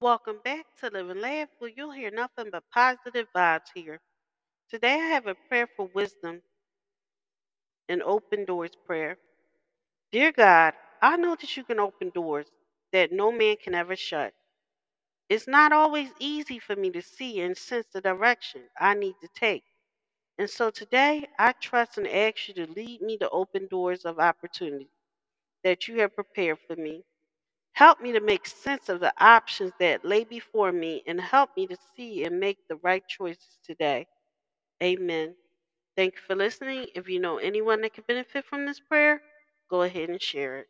Welcome back to Live and Laugh, where you'll hear nothing but positive vibes here. Today I have a prayer for wisdom, an open doors prayer. Dear God, I know that you can open doors that no man can ever shut. It's not always easy for me to see and sense the direction I need to take. And so today I trust and ask you to lead me to open doors of opportunity that you have prepared for me. Help me to make sense of the options that lay before me and help me to see and make the right choices today. Amen. Thank you for listening. If you know anyone that could benefit from this prayer, go ahead and share it.